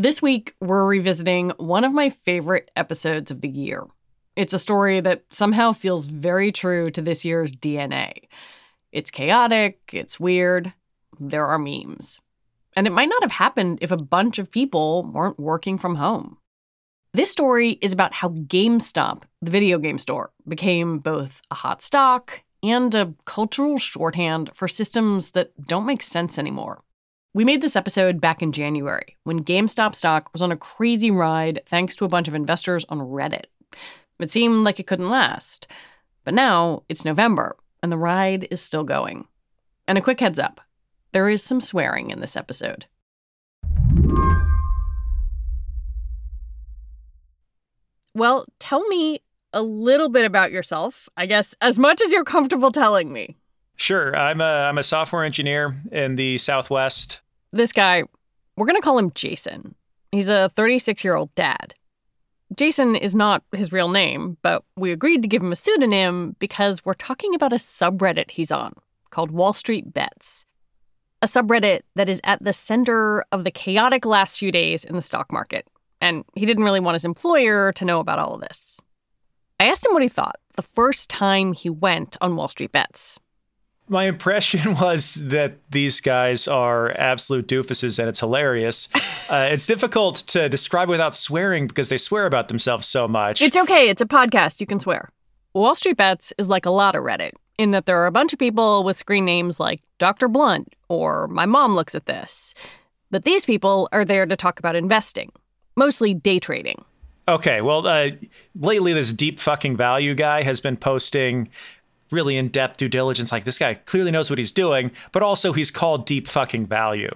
This week, we're revisiting one of my favorite episodes of the year. It's a story that somehow feels very true to this year's DNA. It's chaotic, it's weird, there are memes. And it might not have happened if a bunch of people weren't working from home. This story is about how GameStop, the video game store, became both a hot stock and a cultural shorthand for systems that don't make sense anymore. We made this episode back in January when GameStop stock was on a crazy ride thanks to a bunch of investors on Reddit. It seemed like it couldn't last. But now it's November and the ride is still going. And a quick heads up there is some swearing in this episode. Well, tell me a little bit about yourself, I guess, as much as you're comfortable telling me. Sure. I'm a, I'm a software engineer in the Southwest. This guy, we're going to call him Jason. He's a 36 year old dad. Jason is not his real name, but we agreed to give him a pseudonym because we're talking about a subreddit he's on called Wall Street Bets. A subreddit that is at the center of the chaotic last few days in the stock market. And he didn't really want his employer to know about all of this. I asked him what he thought the first time he went on Wall Street Bets my impression was that these guys are absolute doofuses and it's hilarious. Uh, it's difficult to describe without swearing because they swear about themselves so much. It's okay. It's a podcast. You can swear. Wall Street Bets is like a lot of Reddit in that there are a bunch of people with screen names like Dr. Blunt or My Mom Looks at This. But these people are there to talk about investing, mostly day trading. Okay, well, uh, lately this deep fucking value guy has been posting really in depth due diligence. Like this guy clearly knows what he's doing, but also he's called deep fucking value.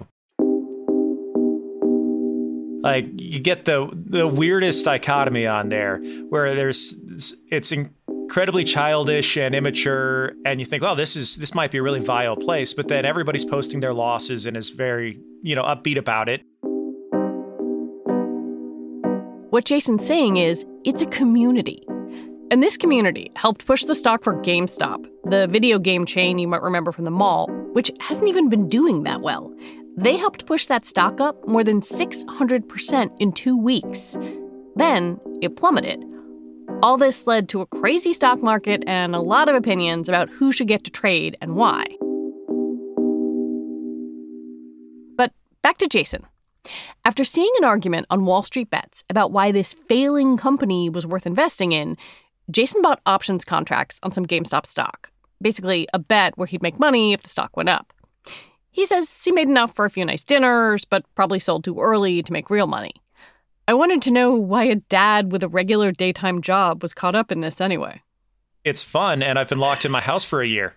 Like you get the the weirdest dichotomy on there, where there's it's incredibly childish and immature, and you think, well, this is this might be a really vile place, but then everybody's posting their losses and is very you know upbeat about it. What Jason's saying is, it's a community. And this community helped push the stock for GameStop, the video game chain you might remember from the mall, which hasn't even been doing that well. They helped push that stock up more than 600% in two weeks. Then it plummeted. All this led to a crazy stock market and a lot of opinions about who should get to trade and why. But back to Jason. After seeing an argument on Wall Street Bets about why this failing company was worth investing in, Jason bought options contracts on some GameStop stock, basically a bet where he'd make money if the stock went up. He says he made enough for a few nice dinners, but probably sold too early to make real money. I wanted to know why a dad with a regular daytime job was caught up in this anyway. It's fun, and I've been locked in my house for a year.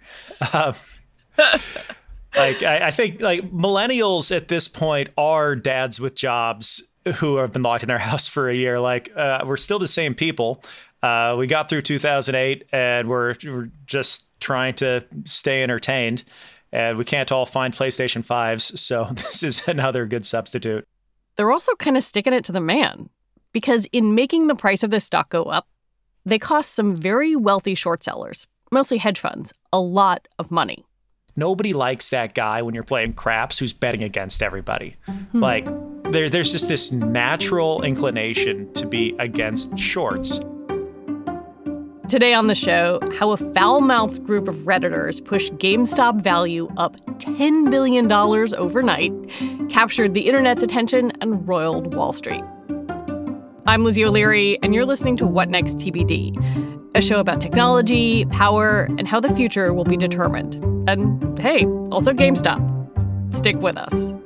Uh, like I, I think, like millennials at this point are dads with jobs who have been locked in their house for a year. Like uh, we're still the same people. Uh, we got through 2008 and we're, we're just trying to stay entertained. And we can't all find PlayStation 5s. So this is another good substitute. They're also kind of sticking it to the man because in making the price of this stock go up, they cost some very wealthy short sellers, mostly hedge funds, a lot of money. Nobody likes that guy when you're playing craps who's betting against everybody. Mm-hmm. Like, there, there's just this natural inclination to be against shorts. Today on the show, how a foul mouthed group of Redditors pushed GameStop value up $10 billion overnight, captured the internet's attention, and roiled Wall Street. I'm Lizzie O'Leary, and you're listening to What Next TBD, a show about technology, power, and how the future will be determined. And hey, also GameStop. Stick with us.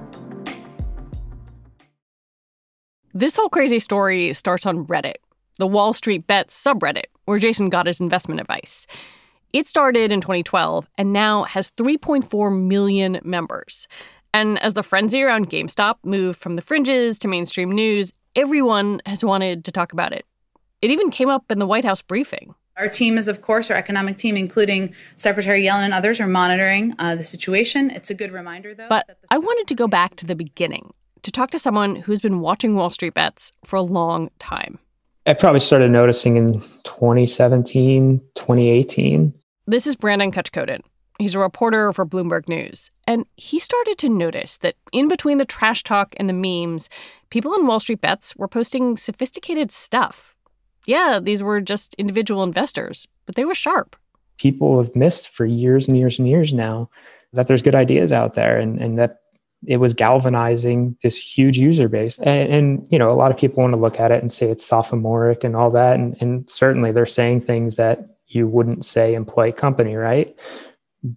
This whole crazy story starts on Reddit, the Wall Street Bets subreddit, where Jason got his investment advice. It started in 2012 and now has 3.4 million members. And as the frenzy around GameStop moved from the fringes to mainstream news, everyone has wanted to talk about it. It even came up in the White House briefing. Our team is, of course, our economic team, including Secretary Yellen and others, are monitoring uh, the situation. It's a good reminder, though. But I wanted to go back to the beginning to talk to someone who's been watching Wall Street bets for a long time. I probably started noticing in 2017, 2018. This is Brandon Kochkodin. He's a reporter for Bloomberg News. And he started to notice that in between the trash talk and the memes, people on Wall Street bets were posting sophisticated stuff. Yeah, these were just individual investors, but they were sharp. People have missed for years and years and years now that there's good ideas out there and, and that it was galvanizing this huge user base. And, and, you know, a lot of people want to look at it and say it's sophomoric and all that. And, and certainly they're saying things that you wouldn't say in polite company, right?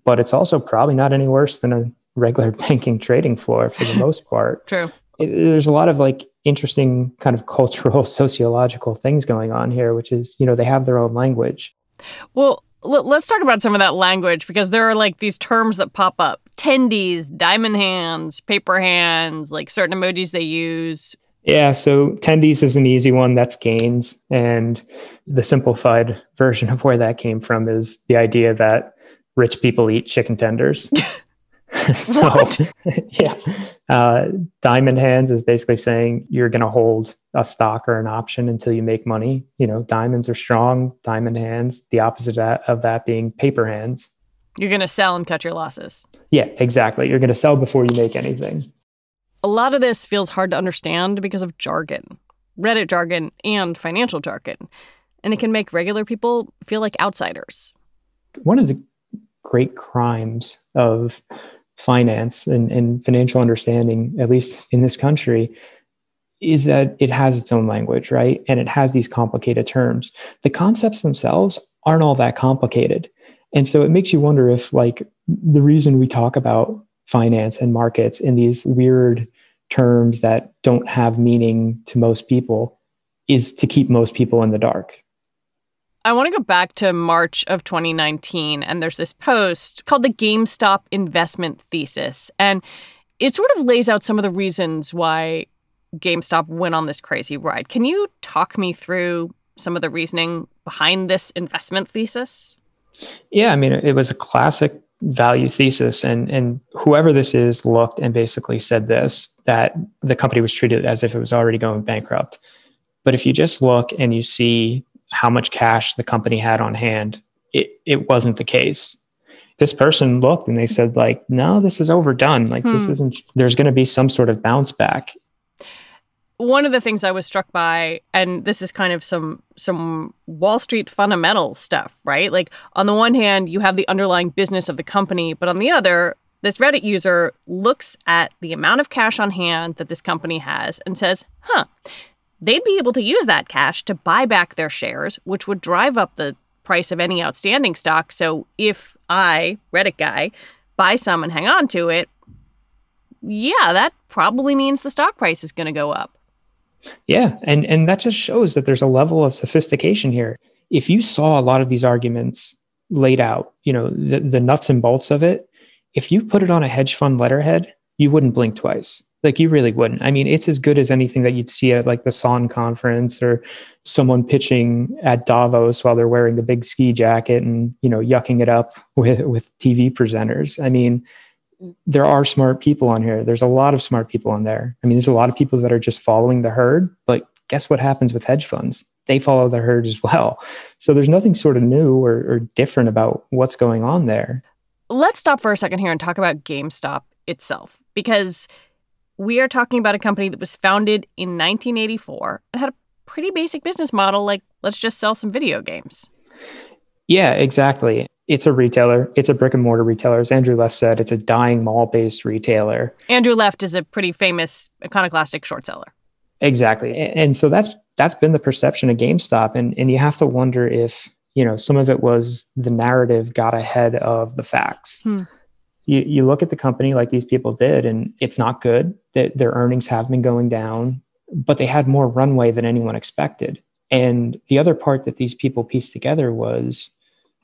But it's also probably not any worse than a regular banking trading floor for the most part. True. It, there's a lot of like interesting kind of cultural, sociological things going on here, which is, you know, they have their own language. Well, let's talk about some of that language because there are like these terms that pop up tendies, diamond hands, paper hands, like certain emojis they use. Yeah, so tendies is an easy one. That's gains. And the simplified version of where that came from is the idea that rich people eat chicken tenders. so yeah. Uh, diamond hands is basically saying you're going to hold a stock or an option until you make money. You know diamonds are strong. Diamond hands the opposite of that, of that being paper hands. You're going to sell and cut your losses. Yeah exactly. You're going to sell before you make anything. A lot of this feels hard to understand because of jargon reddit jargon and financial jargon and it can make regular people feel like outsiders. One of the great crimes of finance and, and financial understanding, at least in this country, is that it has its own language, right? And it has these complicated terms. The concepts themselves aren't all that complicated. And so it makes you wonder if, like, the reason we talk about finance and markets in these weird terms that don't have meaning to most people is to keep most people in the dark. I want to go back to March of 2019, and there's this post called the GameStop Investment Thesis. And it sort of lays out some of the reasons why GameStop went on this crazy ride. Can you talk me through some of the reasoning behind this investment thesis? Yeah, I mean, it was a classic value thesis. And, and whoever this is looked and basically said this that the company was treated as if it was already going bankrupt. But if you just look and you see how much cash the company had on hand, it, it wasn't the case. This person looked and they said, like, no, this is overdone. Like, hmm. this isn't, there's going to be some sort of bounce back. One of the things I was struck by, and this is kind of some some Wall Street fundamental stuff, right? Like on the one hand, you have the underlying business of the company, but on the other, this Reddit user looks at the amount of cash on hand that this company has and says, huh, they'd be able to use that cash to buy back their shares, which would drive up the price of any outstanding stock. So if I, Reddit guy, buy some and hang on to it, yeah, that probably means the stock price is going to go up. Yeah, and and that just shows that there's a level of sophistication here. If you saw a lot of these arguments laid out, you know, the, the nuts and bolts of it, if you put it on a hedge fund letterhead, you wouldn't blink twice. Like you really wouldn't. I mean, it's as good as anything that you'd see at like the Sohn conference or someone pitching at Davos while they're wearing the big ski jacket and, you know, yucking it up with with TV presenters. I mean, there are smart people on here. There's a lot of smart people on there. I mean, there's a lot of people that are just following the herd, but guess what happens with hedge funds? They follow the herd as well. So there's nothing sort of new or, or different about what's going on there. Let's stop for a second here and talk about GameStop itself, because we are talking about a company that was founded in 1984 and had a pretty basic business model like let's just sell some video games. Yeah, exactly. It's a retailer. It's a brick and mortar retailer. As Andrew Left said, it's a dying mall based retailer. Andrew Left is a pretty famous iconoclastic short seller. Exactly. And so that's that's been the perception of GameStop. And and you have to wonder if, you know, some of it was the narrative got ahead of the facts. Hmm. You, you look at the company like these people did, and it's not good. That their earnings have been going down, but they had more runway than anyone expected. And the other part that these people pieced together was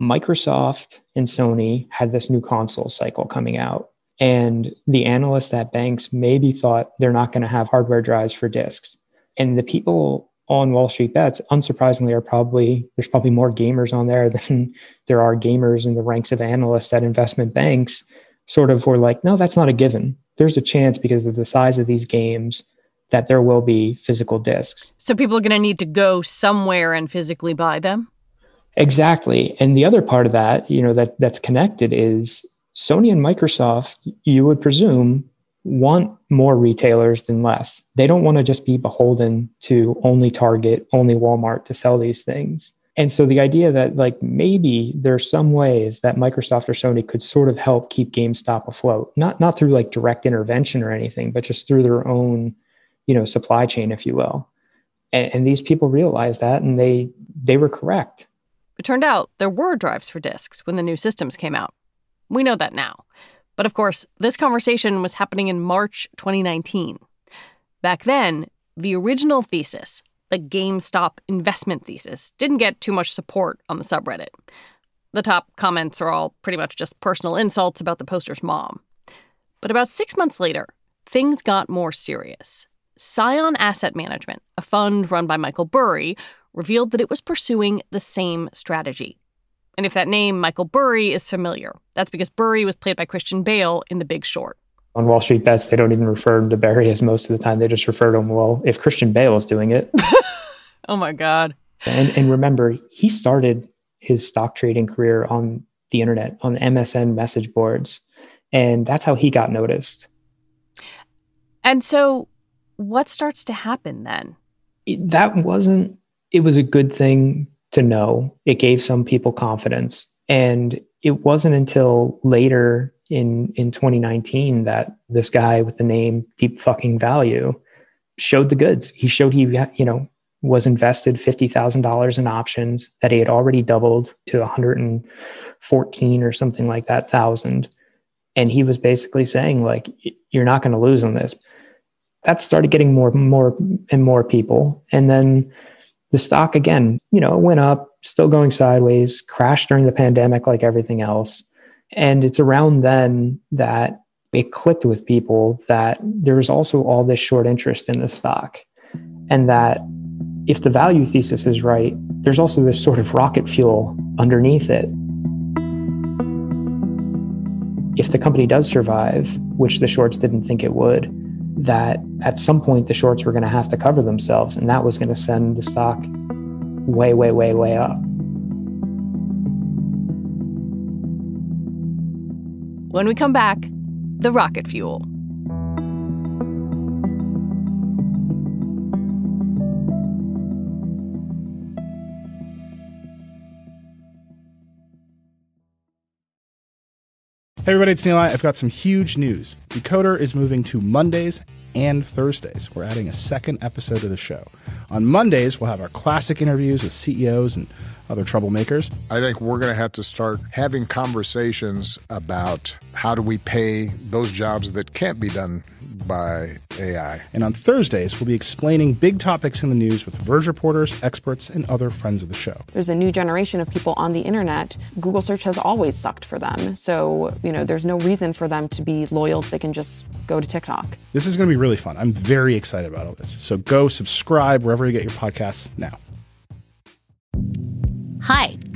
Microsoft and Sony had this new console cycle coming out. And the analysts at banks maybe thought they're not going to have hardware drives for disks. And the people on Wall Street Bets, unsurprisingly, are probably there's probably more gamers on there than there are gamers in the ranks of analysts at investment banks. Sort of were like, no, that's not a given. There's a chance because of the size of these games that there will be physical disks. So people are going to need to go somewhere and physically buy them? Exactly. And the other part of that, you know, that that's connected is Sony and Microsoft, you would presume, want more retailers than less. They don't want to just be beholden to only Target, only Walmart to sell these things. And so the idea that like maybe there's some ways that Microsoft or Sony could sort of help keep GameStop afloat, not not through like direct intervention or anything, but just through their own, you know, supply chain, if you will. And, and these people realized that and they they were correct. It turned out there were drives for disks when the new systems came out. We know that now. But of course, this conversation was happening in March 2019. Back then, the original thesis, the GameStop investment thesis, didn't get too much support on the subreddit. The top comments are all pretty much just personal insults about the poster's mom. But about six months later, things got more serious. Scion Asset Management, a fund run by Michael Burry, revealed that it was pursuing the same strategy. And if that name, Michael Burry, is familiar, that's because Burry was played by Christian Bale in The Big Short. On Wall Street Bets, they don't even refer to Burry as most of the time. They just refer to him, well, if Christian Bale is doing it. oh my God. And, and remember, he started his stock trading career on the internet, on the MSN message boards. And that's how he got noticed. And so, what starts to happen then? That wasn't it was a good thing to know. It gave some people confidence. And it wasn't until later in, in 2019 that this guy with the name Deep Fucking Value showed the goods. He showed he, you know, was invested $50,000 in options that he had already doubled to 114 or something like that thousand. And he was basically saying, like, you're not going to lose on this. That started getting more, more and more people. And then the stock again, you know, went up, still going sideways, crashed during the pandemic like everything else. And it's around then that it clicked with people that there's also all this short interest in the stock. And that if the value thesis is right, there's also this sort of rocket fuel underneath it. If the company does survive, which the shorts didn't think it would, that at some point the shorts were going to have to cover themselves, and that was going to send the stock way, way, way, way up. When we come back, the rocket fuel. Hey everybody, it's Neil. I've got some huge news. Decoder is moving to Mondays and Thursdays. We're adding a second episode to the show. On Mondays, we'll have our classic interviews with CEOs and other troublemakers. I think we're going to have to start having conversations about how do we pay those jobs that can't be done by AI. And on Thursdays, we'll be explaining big topics in the news with Verge reporters, experts, and other friends of the show. There's a new generation of people on the internet. Google search has always sucked for them. So, you know, there's no reason for them to be loyal. They can just go to TikTok. This is going to be really fun. I'm very excited about all this. So go subscribe wherever you get your podcasts now. Hi,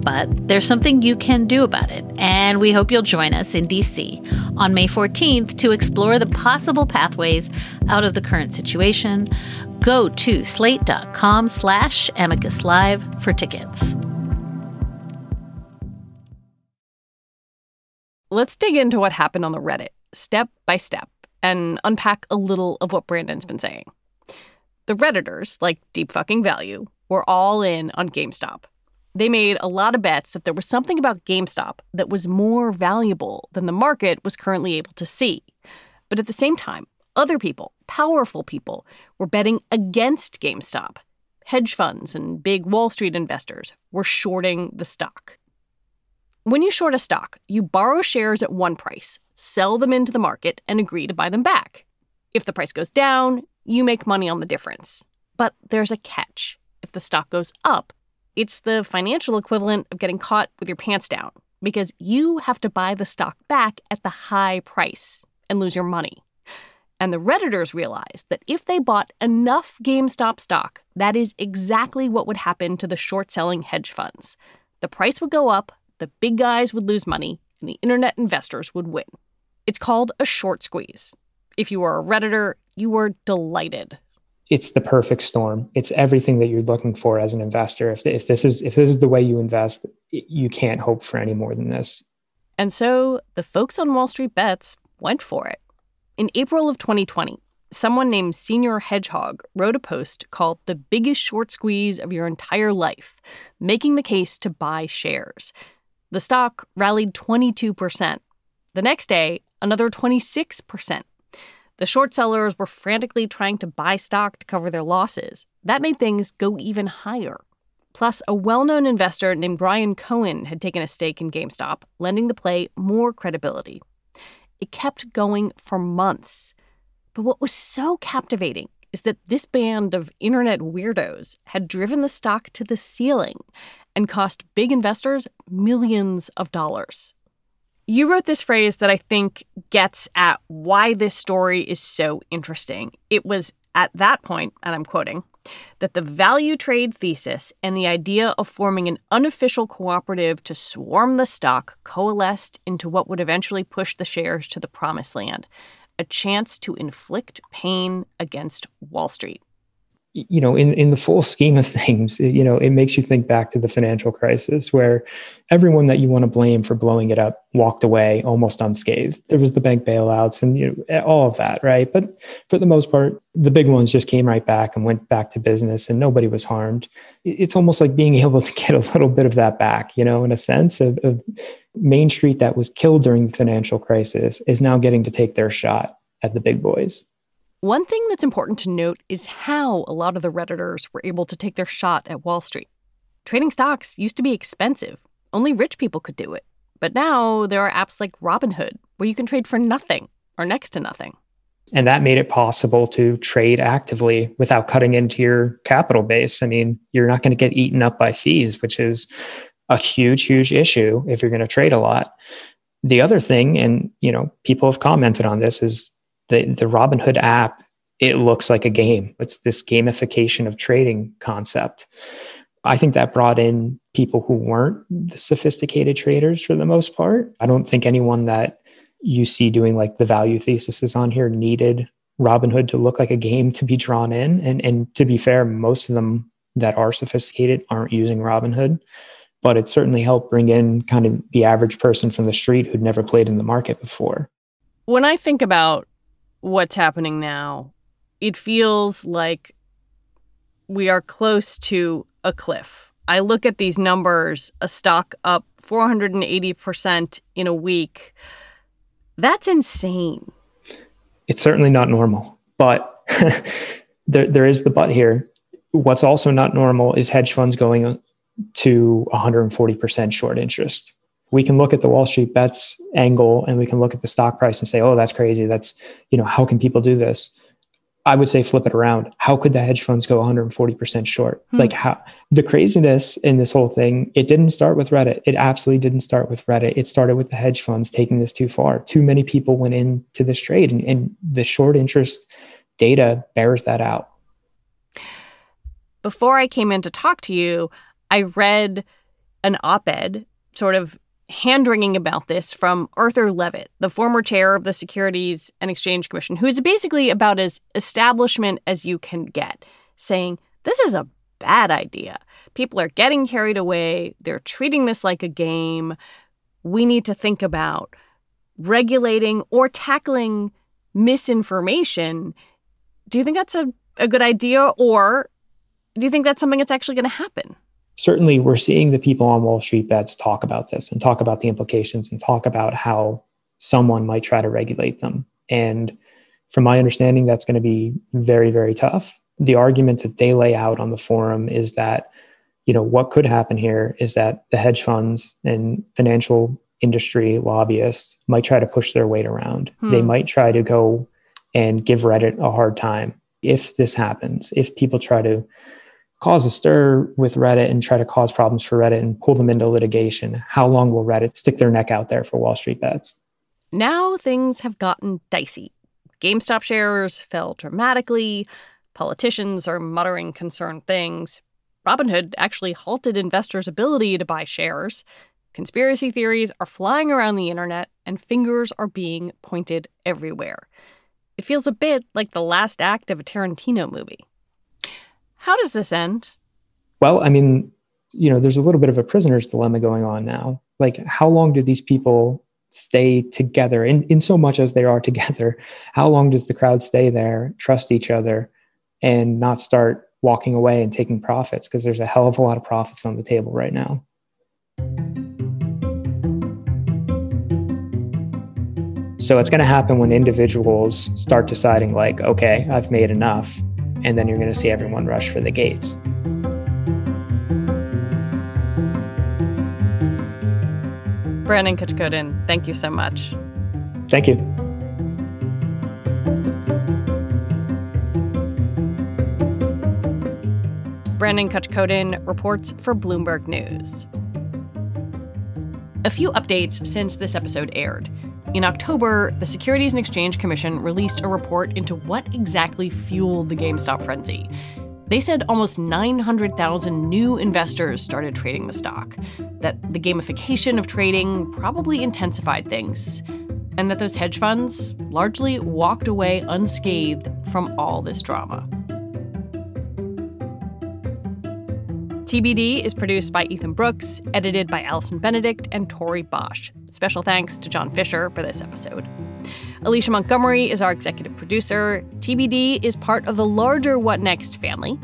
But there's something you can do about it, and we hope you'll join us in DC on May 14th to explore the possible pathways out of the current situation. Go to slate.com slash amicus live for tickets. Let's dig into what happened on the Reddit step by step and unpack a little of what Brandon's been saying. The Redditors, like Deep Fucking Value, were all in on GameStop. They made a lot of bets that there was something about GameStop that was more valuable than the market was currently able to see. But at the same time, other people, powerful people, were betting against GameStop. Hedge funds and big Wall Street investors were shorting the stock. When you short a stock, you borrow shares at one price, sell them into the market, and agree to buy them back. If the price goes down, you make money on the difference. But there's a catch. If the stock goes up, it's the financial equivalent of getting caught with your pants down because you have to buy the stock back at the high price and lose your money. And the Redditors realized that if they bought enough GameStop stock, that is exactly what would happen to the short selling hedge funds. The price would go up, the big guys would lose money and the internet investors would win. It's called a short squeeze. If you were a Redditor, you were delighted. It's the perfect storm. It's everything that you're looking for as an investor. If, if this is if this is the way you invest, you can't hope for any more than this. And so the folks on Wall Street Bets went for it. In April of 2020, someone named Senior Hedgehog wrote a post called The Biggest Short Squeeze of Your Entire Life, making the case to buy shares. The stock rallied 22%. The next day, another 26%. The short sellers were frantically trying to buy stock to cover their losses. That made things go even higher. Plus, a well known investor named Ryan Cohen had taken a stake in GameStop, lending the play more credibility. It kept going for months. But what was so captivating is that this band of internet weirdos had driven the stock to the ceiling and cost big investors millions of dollars. You wrote this phrase that I think gets at why this story is so interesting. It was at that point, and I'm quoting, that the value trade thesis and the idea of forming an unofficial cooperative to swarm the stock coalesced into what would eventually push the shares to the promised land a chance to inflict pain against Wall Street. You know, in, in the full scheme of things, you know, it makes you think back to the financial crisis where everyone that you want to blame for blowing it up walked away almost unscathed. There was the bank bailouts and you know, all of that, right? But for the most part, the big ones just came right back and went back to business and nobody was harmed. It's almost like being able to get a little bit of that back, you know, in a sense of, of Main Street that was killed during the financial crisis is now getting to take their shot at the big boys. One thing that's important to note is how a lot of the Redditors were able to take their shot at Wall Street. Trading stocks used to be expensive, only rich people could do it. But now there are apps like Robinhood where you can trade for nothing or next to nothing. And that made it possible to trade actively without cutting into your capital base. I mean, you're not going to get eaten up by fees, which is a huge, huge issue if you're going to trade a lot. The other thing, and you know, people have commented on this, is the the Robinhood app. It looks like a game. It's this gamification of trading concept. I think that brought in people who weren't the sophisticated traders for the most part. I don't think anyone that you see doing like the value thesis is on here needed Robinhood to look like a game to be drawn in. And and to be fair, most of them that are sophisticated aren't using Robinhood but it certainly helped bring in kind of the average person from the street who'd never played in the market before. When I think about what's happening now, it feels like we are close to a cliff. I look at these numbers, a stock up 480% in a week. That's insane. It's certainly not normal, but there, there is the but here. What's also not normal is hedge funds going to 140% short interest. We can look at the Wall Street bets angle and we can look at the stock price and say, oh, that's crazy. That's, you know, how can people do this? I would say flip it around. How could the hedge funds go 140% short? Hmm. Like how the craziness in this whole thing, it didn't start with Reddit. It absolutely didn't start with Reddit. It started with the hedge funds taking this too far. Too many people went into this trade and, and the short interest data bears that out. Before I came in to talk to you, I read an op-ed sort of hand wringing about this from Arthur Levitt, the former chair of the Securities and Exchange Commission, who is basically about as establishment as you can get, saying, This is a bad idea. People are getting carried away. They're treating this like a game. We need to think about regulating or tackling misinformation. Do you think that's a, a good idea, or do you think that's something that's actually going to happen? Certainly we're seeing the people on Wall Street bets talk about this and talk about the implications and talk about how someone might try to regulate them. And from my understanding, that's going to be very, very tough. The argument that they lay out on the forum is that, you know, what could happen here is that the hedge funds and financial industry lobbyists might try to push their weight around. Hmm. They might try to go and give Reddit a hard time if this happens, if people try to cause a stir with Reddit and try to cause problems for Reddit and pull them into litigation, how long will Reddit stick their neck out there for Wall Street bets? Now things have gotten dicey. GameStop shares fell dramatically. Politicians are muttering concerned things. Robinhood actually halted investors' ability to buy shares. Conspiracy theories are flying around the internet, and fingers are being pointed everywhere. It feels a bit like the last act of a Tarantino movie. How does this end? Well, I mean, you know, there's a little bit of a prisoner's dilemma going on now. Like, how long do these people stay together in, in so much as they are together? How long does the crowd stay there, trust each other, and not start walking away and taking profits? Because there's a hell of a lot of profits on the table right now. So it's going to happen when individuals start deciding, like, okay, I've made enough and then you're going to see everyone rush for the gates. Brandon Kochkodin, thank you so much. Thank you. Brandon Kochkodin reports for Bloomberg News. A few updates since this episode aired. In October, the Securities and Exchange Commission released a report into what exactly fueled the GameStop frenzy. They said almost 900,000 new investors started trading the stock, that the gamification of trading probably intensified things, and that those hedge funds largely walked away unscathed from all this drama. TBD is produced by Ethan Brooks, edited by Allison Benedict and Tori Bosch. Special thanks to John Fisher for this episode. Alicia Montgomery is our executive producer. TBD is part of the larger What Next family,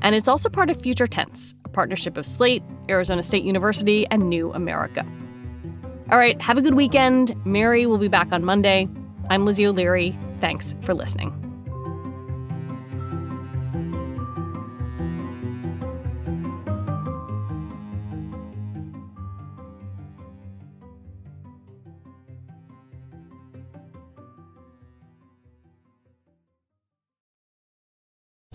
and it's also part of Future Tense, a partnership of Slate, Arizona State University, and New America. All right, have a good weekend. Mary will be back on Monday. I'm Lizzie O'Leary. Thanks for listening.